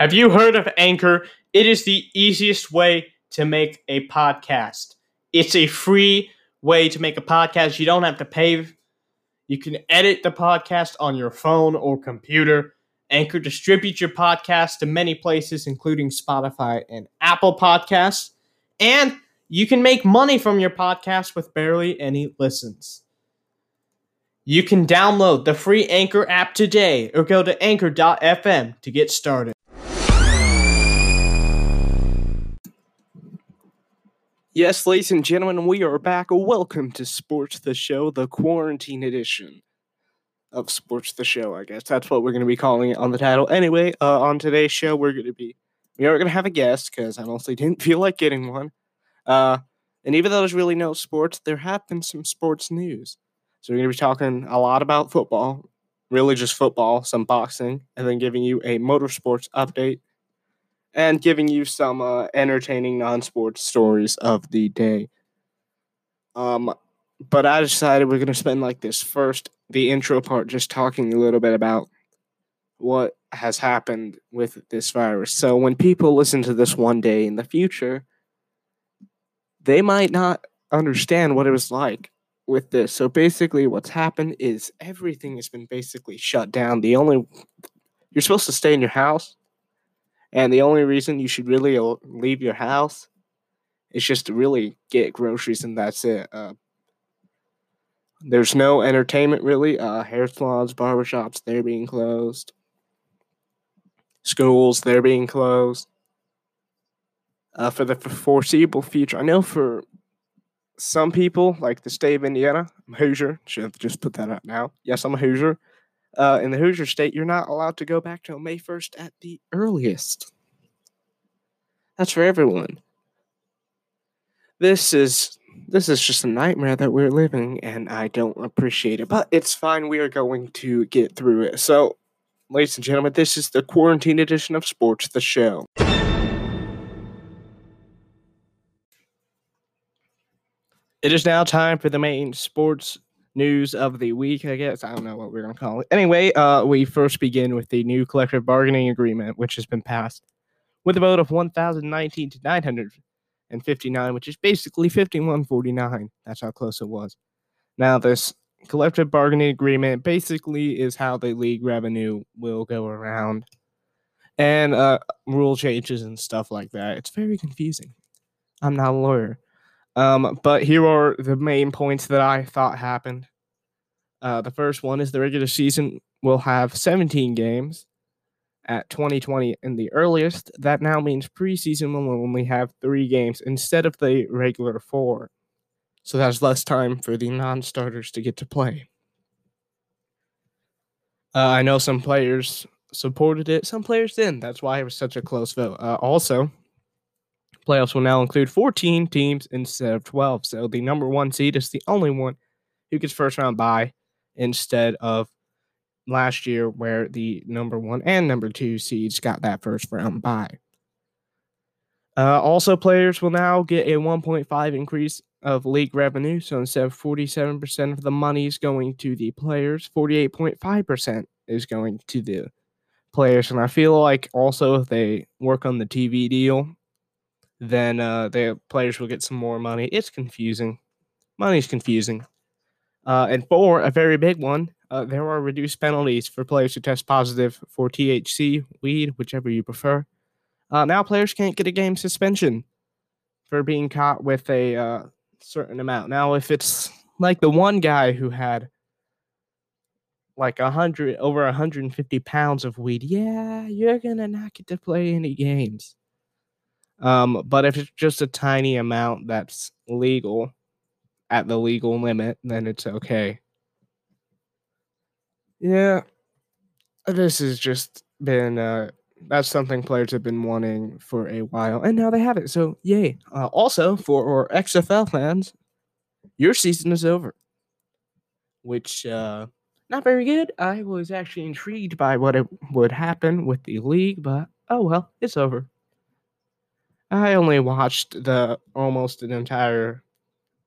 Have you heard of Anchor? It is the easiest way to make a podcast. It's a free way to make a podcast. You don't have to pay. You can edit the podcast on your phone or computer. Anchor distributes your podcast to many places, including Spotify and Apple Podcasts. And you can make money from your podcast with barely any listens. You can download the free Anchor app today or go to anchor.fm to get started. Yes, ladies and gentlemen, we are back. Welcome to Sports the Show, the quarantine edition of Sports the Show, I guess. That's what we're going to be calling it on the title. Anyway, uh, on today's show, we're going to be, we are going to have a guest because I honestly didn't feel like getting one. Uh, and even though there's really no sports, there have been some sports news. So we're going to be talking a lot about football, really just football, some boxing, and then giving you a motorsports update and giving you some uh, entertaining non-sports stories of the day. Um, but I decided we're to spend like this first, the intro part, just talking a little bit about what has happened with this virus. So when people listen to this one day in the future, they might not understand what it was like with this. So basically, what's happened is everything has been basically shut down. The only you're supposed to stay in your house, and the only reason you should really leave your house is just to really get groceries, and that's it. Uh, there's no entertainment really. Uh, hair salons, barbershops, they're being closed. Schools, they're being closed uh, for the foreseeable future. I know for some people, like the state of Indiana, I'm Hoosier. Should have just put that up now. Yes, I'm a Hoosier. Uh, in the Hoosier state, you're not allowed to go back till May 1st at the earliest. That's for everyone. This is this is just a nightmare that we're living, and I don't appreciate it. But it's fine. We are going to get through it. So, ladies and gentlemen, this is the quarantine edition of Sports the Show. It is now time for the main sports news of the week, I guess. I don't know what we're going to call it. Anyway, uh, we first begin with the new collective bargaining agreement, which has been passed with a vote of 1,019 to 959, which is basically 5149. That's how close it was. Now, this collective bargaining agreement basically is how the league revenue will go around and uh, rule changes and stuff like that. It's very confusing. I'm not a lawyer. Um, but here are the main points that I thought happened. Uh, the first one is the regular season will have 17 games at 2020 in the earliest. That now means preseason will only have three games instead of the regular four. So that's less time for the non starters to get to play. Uh, I know some players supported it, some players didn't. That's why it was such a close vote. Uh, also, Playoffs will now include 14 teams instead of 12. So the number one seed is the only one who gets first round bye instead of last year where the number one and number two seeds got that first round bye. Uh, also, players will now get a 1.5 increase of league revenue. So instead of 47% of the money is going to the players, 48.5% is going to the players. And I feel like also if they work on the TV deal, then uh, the players will get some more money. It's confusing. Money's confusing. Uh, and for a very big one, uh, there are reduced penalties for players who test positive for THC, weed, whichever you prefer. Uh, now players can't get a game suspension for being caught with a uh, certain amount. Now, if it's like the one guy who had like a hundred over 150 pounds of weed, yeah, you're gonna not get to play any games. Um, but if it's just a tiny amount that's legal at the legal limit, then it's okay. Yeah, this has just been uh, that's something players have been wanting for a while, and now they have it. So yay! Uh, also, for our XFL fans, your season is over, which uh, not very good. I was actually intrigued by what it would happen with the league, but oh well, it's over. I only watched the almost an entire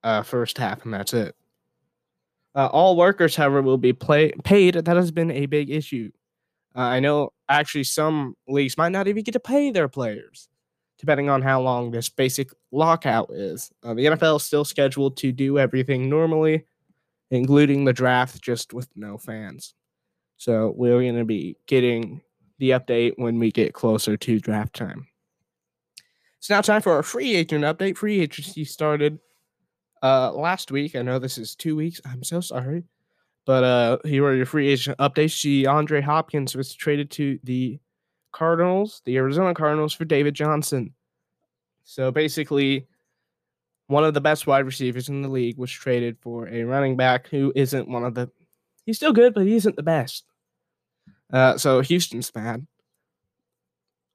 uh, first half, and that's it. Uh, all workers, however, will be play- paid. That has been a big issue. Uh, I know actually some leagues might not even get to pay their players, depending on how long this basic lockout is. Uh, the NFL is still scheduled to do everything normally, including the draft, just with no fans. So we're going to be getting the update when we get closer to draft time. It's now time for our free agent update. Free agency started uh, last week. I know this is two weeks. I'm so sorry. But uh, here are your free agent updates. DeAndre Hopkins was traded to the Cardinals, the Arizona Cardinals, for David Johnson. So basically, one of the best wide receivers in the league was traded for a running back who isn't one of the. He's still good, but he isn't the best. Uh, so Houston's mad.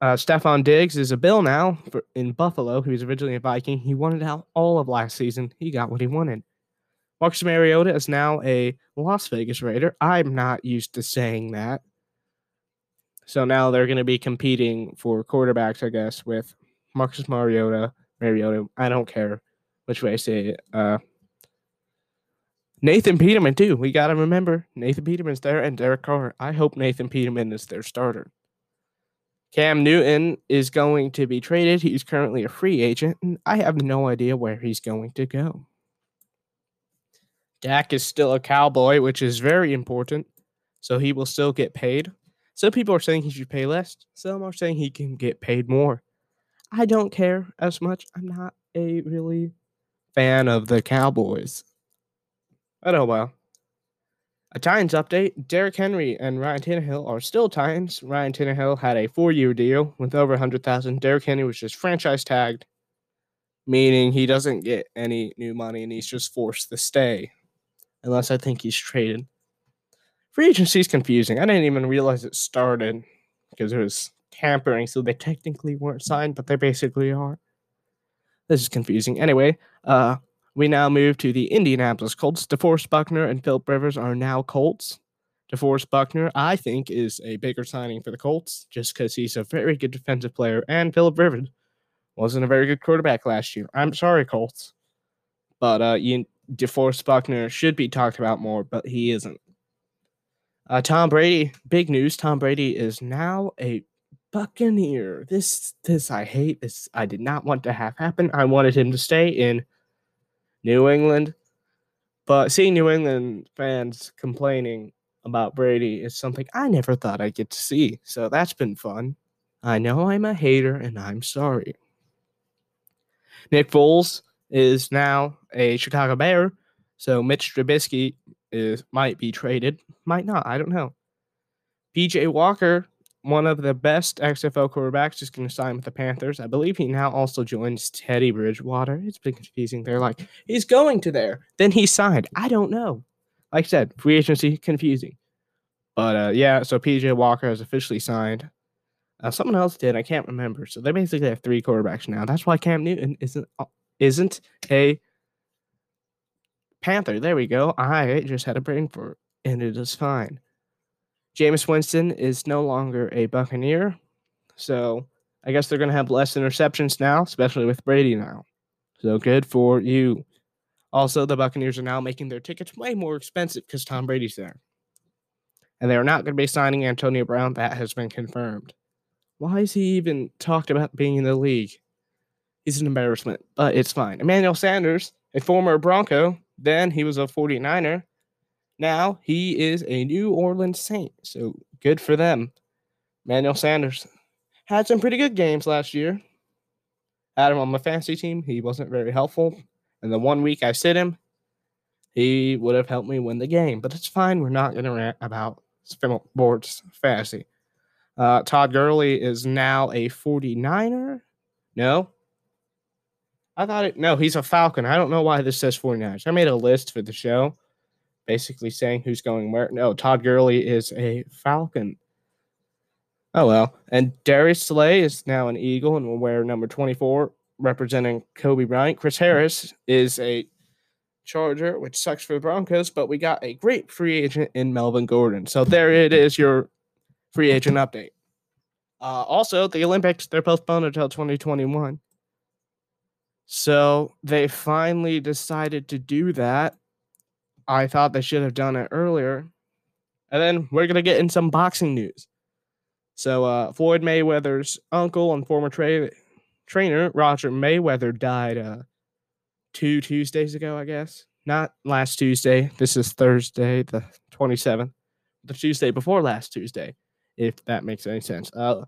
Uh, Stefon Diggs is a Bill now for, in Buffalo. He was originally a Viking. He wanted out all of last season. He got what he wanted. Marcus Mariota is now a Las Vegas Raider. I'm not used to saying that. So now they're going to be competing for quarterbacks, I guess, with Marcus Mariota, Mariota. I don't care which way I say it. Uh, Nathan Peterman, too. We got to remember Nathan Peterman's there and Derek Carr. I hope Nathan Peterman is their starter. Cam Newton is going to be traded. He's currently a free agent, and I have no idea where he's going to go. Dak is still a cowboy, which is very important. So he will still get paid. Some people are saying he should pay less. Some are saying he can get paid more. I don't care as much. I'm not a really fan of the Cowboys. But oh well. A Titans update Derrick Henry and Ryan Tannehill are still Titans. Ryan Tannehill had a four year deal with over 100000 Derrick Henry was just franchise tagged, meaning he doesn't get any new money and he's just forced to stay unless I think he's traded. Free agency is confusing. I didn't even realize it started because it was tampering, so they technically weren't signed, but they basically are. This is confusing. Anyway, uh, we now move to the Indianapolis Colts. DeForest Buckner and Philip Rivers are now Colts. DeForest Buckner, I think, is a bigger signing for the Colts just because he's a very good defensive player, and Philip Rivers wasn't a very good quarterback last year. I'm sorry, Colts, but uh, you DeForest Buckner should be talked about more, but he isn't. Uh, Tom Brady, big news. Tom Brady is now a Buccaneer. This, this I hate. This I did not want to have happen. I wanted him to stay in New England, but seeing New England fans complaining about Brady is something I never thought I'd get to see. So that's been fun. I know I'm a hater, and I'm sorry. Nick Foles is now a Chicago Bear. So Mitch Trubisky is might be traded, might not. I don't know. PJ Walker, one of the best XFL quarterbacks, is going to sign with the Panthers. I believe he now also joins Teddy Bridgewater. It's been confusing. They're like, he's going to there. Then he signed. I don't know. Like I said, free agency confusing. But uh, yeah, so PJ Walker has officially signed. Uh, someone else did. I can't remember. So they basically have three quarterbacks now. That's why Cam Newton isn't isn't a Panther. There we go. I just had a brain for it, and it is fine. Jameis Winston is no longer a Buccaneer, so I guess they're going to have less interceptions now, especially with Brady now. So good for you. Also, the Buccaneers are now making their tickets way more expensive because Tom Brady's there. And they're not going to be signing Antonio Brown. That has been confirmed. Why is he even talked about being in the league? He's an embarrassment, but it's fine. Emmanuel Sanders, a former Bronco, then he was a 49er. Now he is a New Orleans Saint. So good for them. Emmanuel Sanders had some pretty good games last year. Had him on my fantasy team. He wasn't very helpful. And the one week I sit him, he would have helped me win the game. But it's fine. We're not going to rant about sports fantasy. Uh, Todd Gurley is now a 49er. No, I thought it. No, he's a Falcon. I don't know why this says 49ers. I made a list for the show, basically saying who's going where. No, Todd Gurley is a Falcon. Oh well. And Darius Slay is now an Eagle and will wear number 24, representing Kobe Bryant. Chris Harris is a Charger, which sucks for the Broncos, but we got a great free agent in Melvin Gordon. So there it is, your free agent update. Uh, also, the Olympics, they're postponed until 2021. So they finally decided to do that. I thought they should have done it earlier. And then we're going to get in some boxing news. So uh, Floyd Mayweather's uncle and former tra- trainer Roger Mayweather died uh, two Tuesdays ago, I guess. Not last Tuesday. This is Thursday, the 27th. The Tuesday before last Tuesday, if that makes any sense. Uh,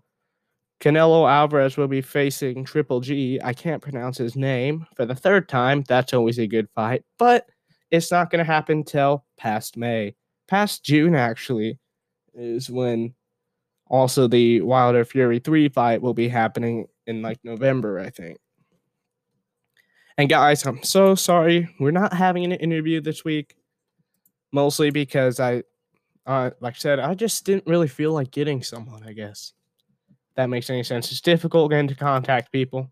Canelo Alvarez will be facing Triple G. I can't pronounce his name for the third time. That's always a good fight, but it's not going to happen till past May. Past June, actually, is when also the Wilder Fury 3 fight will be happening in like November, I think. And guys, I'm so sorry. We're not having an interview this week, mostly because I, uh, like I said, I just didn't really feel like getting someone, I guess. that makes any sense. It's difficult getting to contact people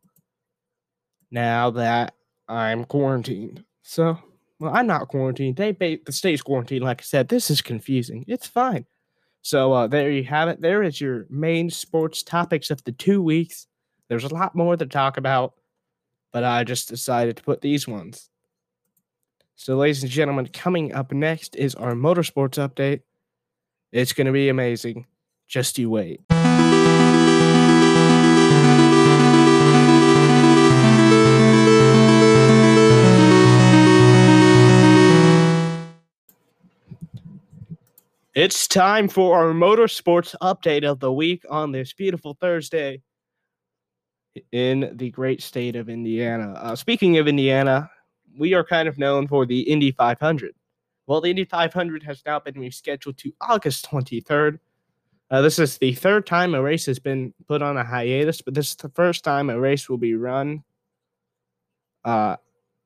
now that I'm quarantined. So, well, I'm not quarantined. They, the state's quarantined. Like I said, this is confusing. It's fine. So uh, there you have it. There is your main sports topics of the two weeks. There's a lot more to talk about, but I just decided to put these ones. So, ladies and gentlemen, coming up next is our motorsports update. It's going to be amazing. Just you wait. It's time for our motorsports update of the week on this beautiful Thursday in the great state of Indiana. Uh, speaking of Indiana, we are kind of known for the Indy 500. Well, the Indy 500 has now been rescheduled to August 23rd. Uh, this is the third time a race has been put on a hiatus, but this is the first time a race will be run uh,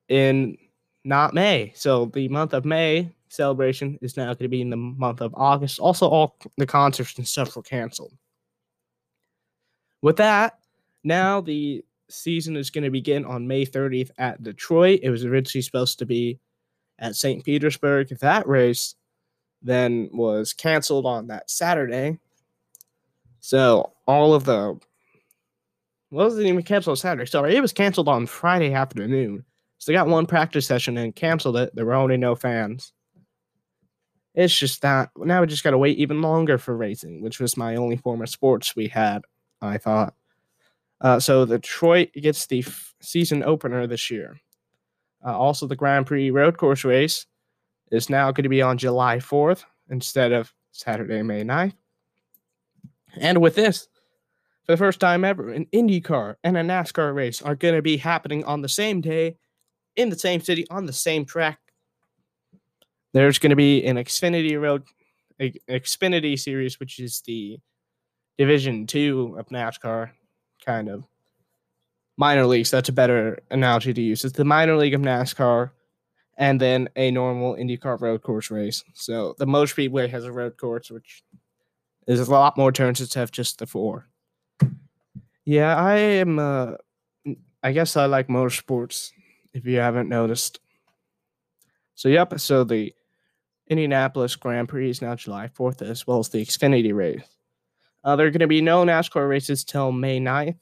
in not May. So the month of May celebration is now going to be in the month of August. Also, all the concerts and stuff were canceled. With that, now the season is going to begin on May 30th at Detroit. It was originally supposed to be at St. Petersburg. That race then was canceled on that Saturday. So all of the well, it wasn't even canceled on Saturday. Sorry, it was canceled on Friday afternoon. So they got one practice session and canceled it. There were only no fans. It's just that now we just got to wait even longer for racing, which was my only form of sports we had, I thought. Uh, so Detroit gets the f- season opener this year. Uh, also, the Grand Prix road course race is now going to be on July 4th instead of Saturday, May 9th. And with this, for the first time ever, an IndyCar and a NASCAR race are going to be happening on the same day, in the same city, on the same track. There's going to be an Xfinity Road, Xfinity Series, which is the Division Two of NASCAR, kind of minor leagues. That's a better analogy to use. It's the minor league of NASCAR, and then a normal IndyCar road course race. So the Motor Speedway has a road course, which is a lot more turns instead of just the four. Yeah, I am. Uh, I guess I like motorsports. If you haven't noticed. So yep. So the Indianapolis Grand Prix is now July 4th, as well as the Xfinity race. Uh, there are going to be no NASCAR races till May 9th,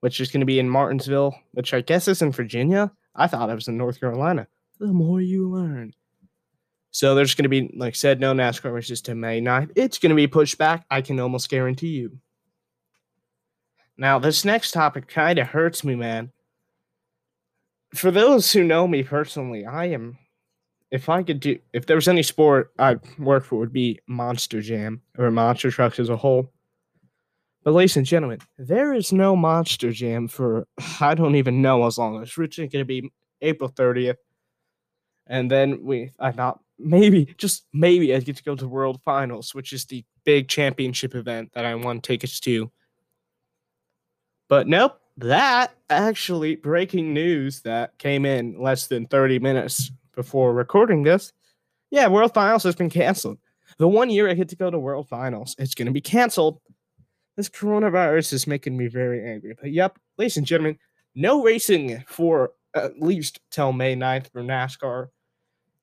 which is going to be in Martinsville, which I guess is in Virginia. I thought it was in North Carolina. The more you learn. So there's going to be, like I said, no NASCAR races till May 9th. It's going to be pushed back. I can almost guarantee you. Now, this next topic kind of hurts me, man. For those who know me personally, I am if I could do, if there was any sport I'd work for, would be Monster Jam or Monster Trucks as a whole. But, ladies and gentlemen, there is no Monster Jam for I don't even know as long. As it's originally going to be April 30th. And then we, I thought maybe, just maybe, I get to go to World Finals, which is the big championship event that I won tickets to. But nope, that actually breaking news that came in less than 30 minutes before recording this, yeah, World Finals has been canceled. The one year I get to go to World Finals, it's going to be canceled. This coronavirus is making me very angry. But yep, ladies and gentlemen, no racing for at least till May 9th for NASCAR.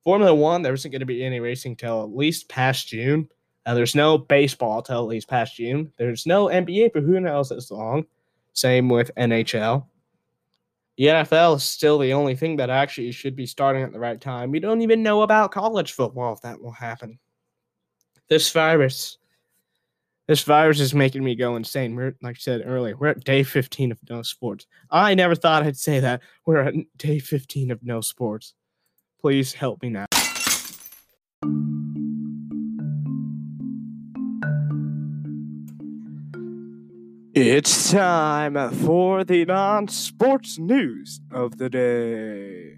Formula One, there isn't going to be any racing till at least past June. Uh, there's no baseball till at least past June. There's no NBA for who knows as long. Same with NHL the NFL is still the only thing that actually should be starting at the right time. We don't even know about college football if that will happen. This virus This virus is making me go insane. We're like I said earlier, we're at day 15 of no sports. I never thought I'd say that. We're at day 15 of no sports. Please help me now. It's time for the non sports news of the day.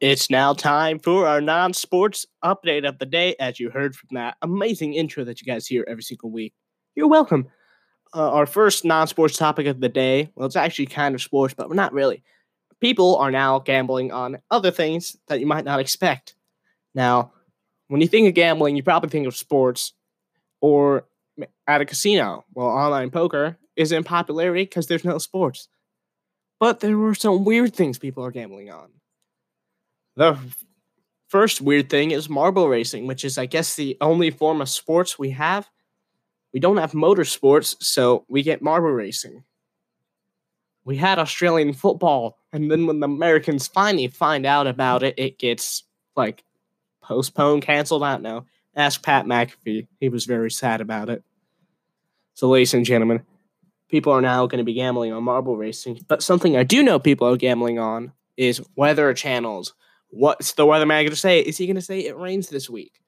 It's now time for our non sports update of the day, as you heard from that amazing intro that you guys hear every single week. You're welcome. Uh, our first non sports topic of the day, well, it's actually kind of sports, but we're not really. People are now gambling on other things that you might not expect. Now, when you think of gambling, you probably think of sports or at a casino. Well, online poker is in popularity because there's no sports. But there were some weird things people are gambling on. The first weird thing is marble racing, which is, I guess, the only form of sports we have. We don't have motorsports, so we get marble racing. We had Australian football, and then when the Americans finally find out about it, it gets like postponed, canceled. I don't know. Ask Pat McAfee. He was very sad about it. So, ladies and gentlemen, people are now going to be gambling on marble racing. But something I do know people are gambling on is weather channels. What's the weatherman going to say? Is he going to say it rains this week?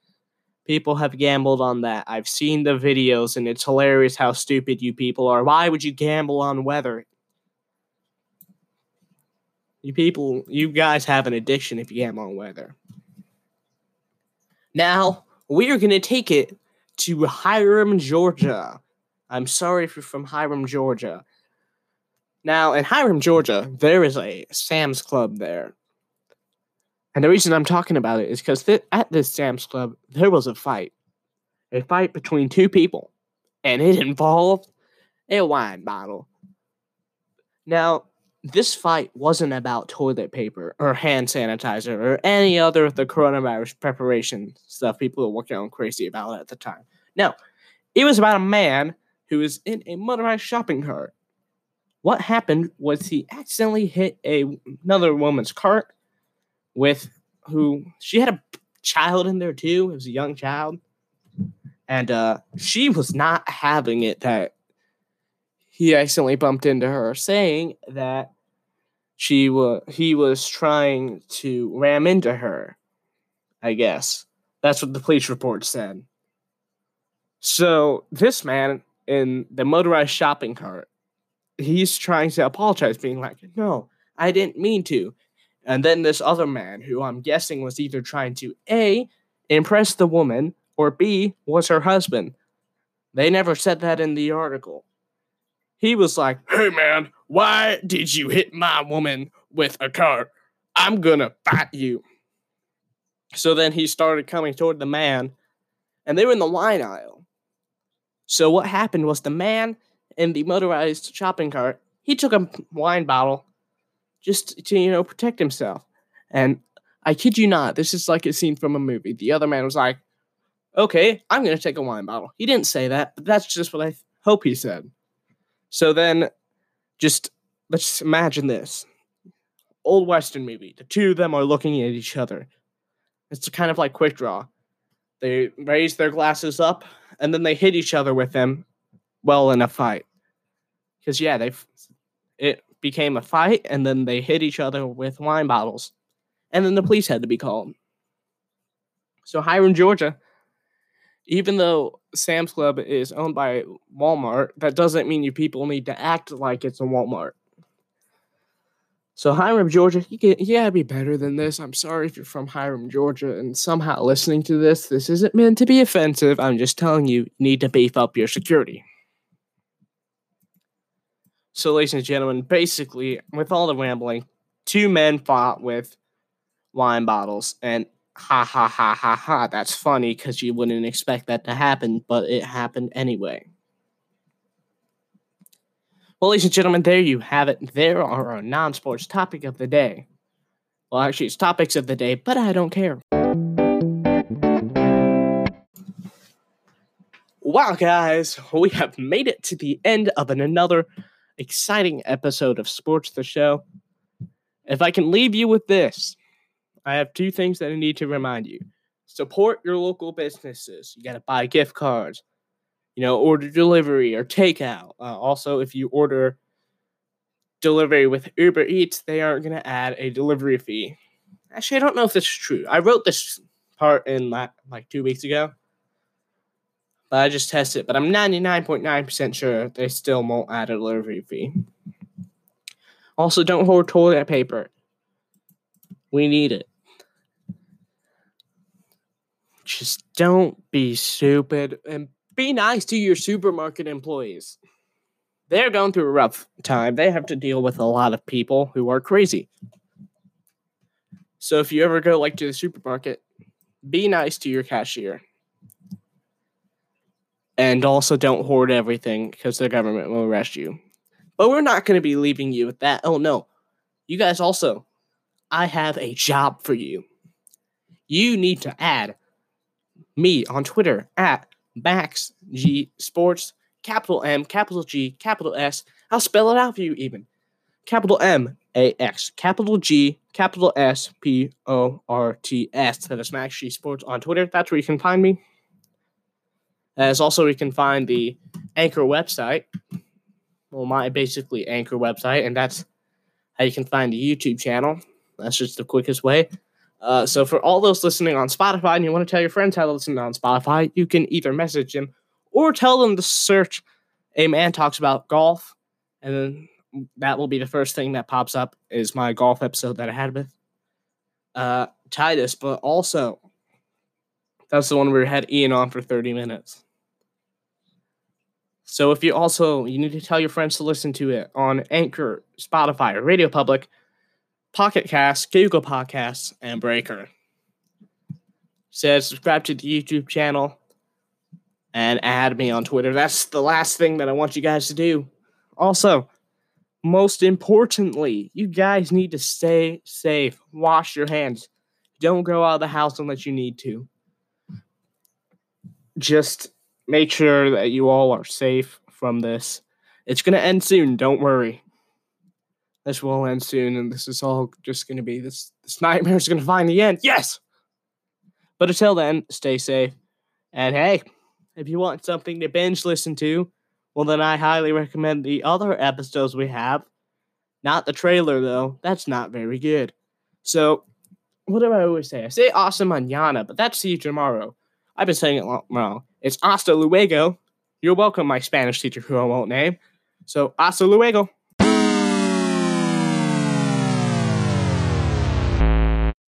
People have gambled on that. I've seen the videos, and it's hilarious how stupid you people are. Why would you gamble on weather? You people, you guys have an addiction if you gamble on weather. Now, we are going to take it to Hiram, Georgia. I'm sorry if you're from Hiram, Georgia. Now, in Hiram, Georgia, there is a Sam's Club there. And the reason I'm talking about it is because th- at this Sam's Club, there was a fight. A fight between two people. And it involved a wine bottle. Now, this fight wasn't about toilet paper or hand sanitizer or any other of the coronavirus preparation stuff people were working on crazy about at the time. No, it was about a man who was in a motorized shopping cart. What happened was he accidentally hit a, another woman's cart with who she had a child in there too. It was a young child. And uh, she was not having it that he accidentally bumped into her, saying that she was he was trying to ram into her. I guess that's what the police report said. So this man in the motorized shopping cart, he's trying to apologize, being like, "No, I didn't mean to." And then this other man, who I'm guessing was either trying to a impress the woman or b was her husband. They never said that in the article. He was like, "Hey man, why did you hit my woman with a cart? I'm gonna fight you." So then he started coming toward the man, and they were in the wine aisle. So what happened was the man in the motorized shopping cart, he took a wine bottle just to, you know, protect himself. And I kid you not, this is like a scene from a movie. The other man was like, okay, I'm going to take a wine bottle. He didn't say that, but that's just what I hope he said. So then, just let's imagine this old Western movie. The two of them are looking at each other. It's kind of like quick draw. They raise their glasses up and then they hit each other with them well in a fight. Because, yeah, they it became a fight and then they hit each other with wine bottles. And then the police had to be called. So, Hiram, Georgia, even though Sam's Club is owned by Walmart, that doesn't mean you people need to act like it's a Walmart. So Hiram, Georgia, you, you gotta be better than this. I'm sorry if you're from Hiram, Georgia, and somehow listening to this. This isn't meant to be offensive. I'm just telling you, you need to beef up your security. So, ladies and gentlemen, basically, with all the rambling, two men fought with wine bottles, and ha ha ha ha ha. That's funny because you wouldn't expect that to happen, but it happened anyway. Well, ladies and gentlemen, there you have it. There are our non sports topic of the day. Well, actually, it's topics of the day, but I don't care. Wow, guys, we have made it to the end of an, another exciting episode of Sports the Show. If I can leave you with this, I have two things that I need to remind you. support your local businesses. You got to buy gift cards, you know, order delivery or takeout. Uh, also, if you order delivery with Uber Eats, they aren't going to add a delivery fee. Actually, I don't know if this is true. I wrote this part in like, like two weeks ago, but I just tested it. But I'm 99.9% sure they still won't add a delivery fee. Also, don't hoard toilet paper. We need it. Just don't be stupid and be nice to your supermarket employees. They're going through a rough time. They have to deal with a lot of people who are crazy. So if you ever go like to the supermarket, be nice to your cashier. And also don't hoard everything because the government will arrest you. But we're not going to be leaving you with that. Oh no. You guys also, I have a job for you. You need to add me on Twitter at Max G Sports, capital M, capital G, capital S. I'll spell it out for you even. Capital M A X, capital G, capital S P O R T S. That is Max G Sports on Twitter. That's where you can find me. As also, you can find the Anchor website. Well, my basically Anchor website, and that's how you can find the YouTube channel. That's just the quickest way. Uh, so for all those listening on Spotify and you want to tell your friends how to listen on Spotify, you can either message them or tell them to search a man talks about golf, and then that will be the first thing that pops up is my golf episode that I had with uh, Titus. But also, that's the one where we had Ian on for 30 minutes. So if you also you need to tell your friends to listen to it on Anchor, Spotify, or Radio Public, Pocket Cast, Google Podcasts, and Breaker. Says subscribe to the YouTube channel and add me on Twitter. That's the last thing that I want you guys to do. Also, most importantly, you guys need to stay safe. Wash your hands. Don't go out of the house unless you need to. Just make sure that you all are safe from this. It's going to end soon. Don't worry. This will end soon, and this is all just going to be this. This nightmare is going to find the end. Yes. But until then, stay safe. And hey, if you want something to binge listen to, well, then I highly recommend the other episodes we have. Not the trailer, though. That's not very good. So, what do I always say? I say awesome manana, but that's see you tomorrow. I've been saying it wrong. It's hasta luego. You're welcome, my Spanish teacher who I won't name. So, hasta luego.